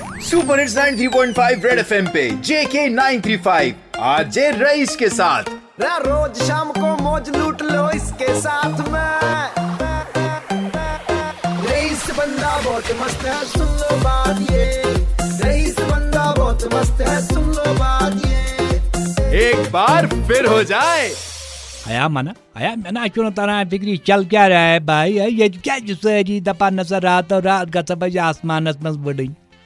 Super hits 93.5 red FM पे जेके 935 आज rice के साथ। रे रोज शाम को मौज लूट लो इसके साथ में। रईस बंदा बहुत मस्त है सुन लो बात ये। रईस बंदा बहुत मस्त है सुन लो बात ये। एक बार फिर हो जाए। आया मना आया मैंने क्यों तरह फिक्री चल क्या रहा है भाई? ये क्या सारी दपा नज़र रात और रात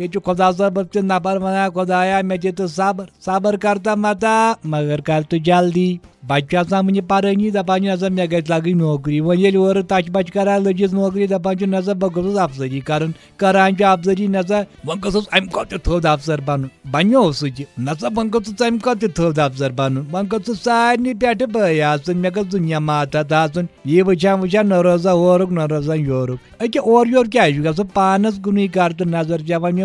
ये खुदा सब नफर वना खुदाया मे दित सब्र सब्र करता मता, मगर कर तो जल्दी। बच्चा वन पानी दपान नसा मे ग लगन नौकरी वन ये और तच बच कर लजिस नौकरी दपान नसा बह गोस अफसरी कर करान अफसरी नसा वन गोस अम थोद अफसर बन। बनो सह वन गोस अम कत थोद अफसर बन। वन गोस सारे पे बय मे गो दुनिया मातहत आसन ये वचान वचान न रोजा ओरुक न रोजा योरुक अके और क्या पानस गुन कर तो नज़र जवान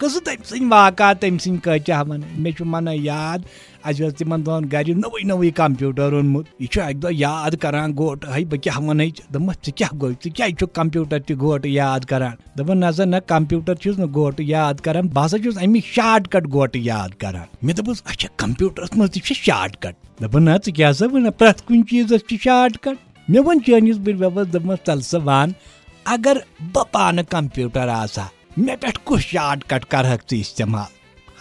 पजी आमुत सह गन मची नफर तमिस क्या वन तम दिलेरी बहादुरी दानिश्वरी अकला वजीरी मना तम कमज़ोरी तो शार्ट कटी मना वन तो बन कोत कस तम सद वाक़ा तम सद कचा वन मे मन याद अस तिमन दोन गर नवे नवे कंप्यूटर ओनमुत यह अक दह याद करान गोट है बह क्या वन दपस क्या गो क्या कंप्यूटर तह गोट याद करान दपन नसा न कंप्यूटर न गोट याद करान बह हसा अमिक शार्ट कट गोट याद करान मे दपस अच्छा कंप्यूटरस मज शार्ट कट दपन ना क्या सा वन प्रथ कुन चीज़ शार्ट कट मे वन चैनिस बस दपस चल सा वन अगर बह पान कंप्यूटर आसा मे पे कुछ शार्ट कट कर इस्तेमाल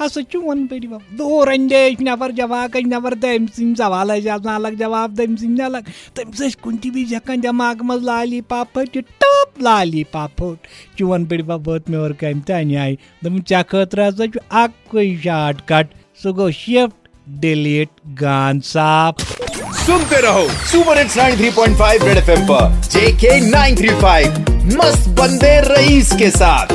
हसा वन बड़ी दूर अंदेश नफर जवाक नफर तम सद सवाल अलग। जवाब तम सद अलग तम कुन विज हेकान दिमाग मज लाली पाप फट टप लाली पाप फट चोन बड़ी वत मे और कम तन आई। दम ऐ खतर हसा अक् शार्ट कट। सह गो शिफ्ट, डिलीट गान साफ़। सुनते रहो सुपर हिट्स 93.5 रेड एफएम पर, जेके 935 मस्त बंदे रईस के साथ।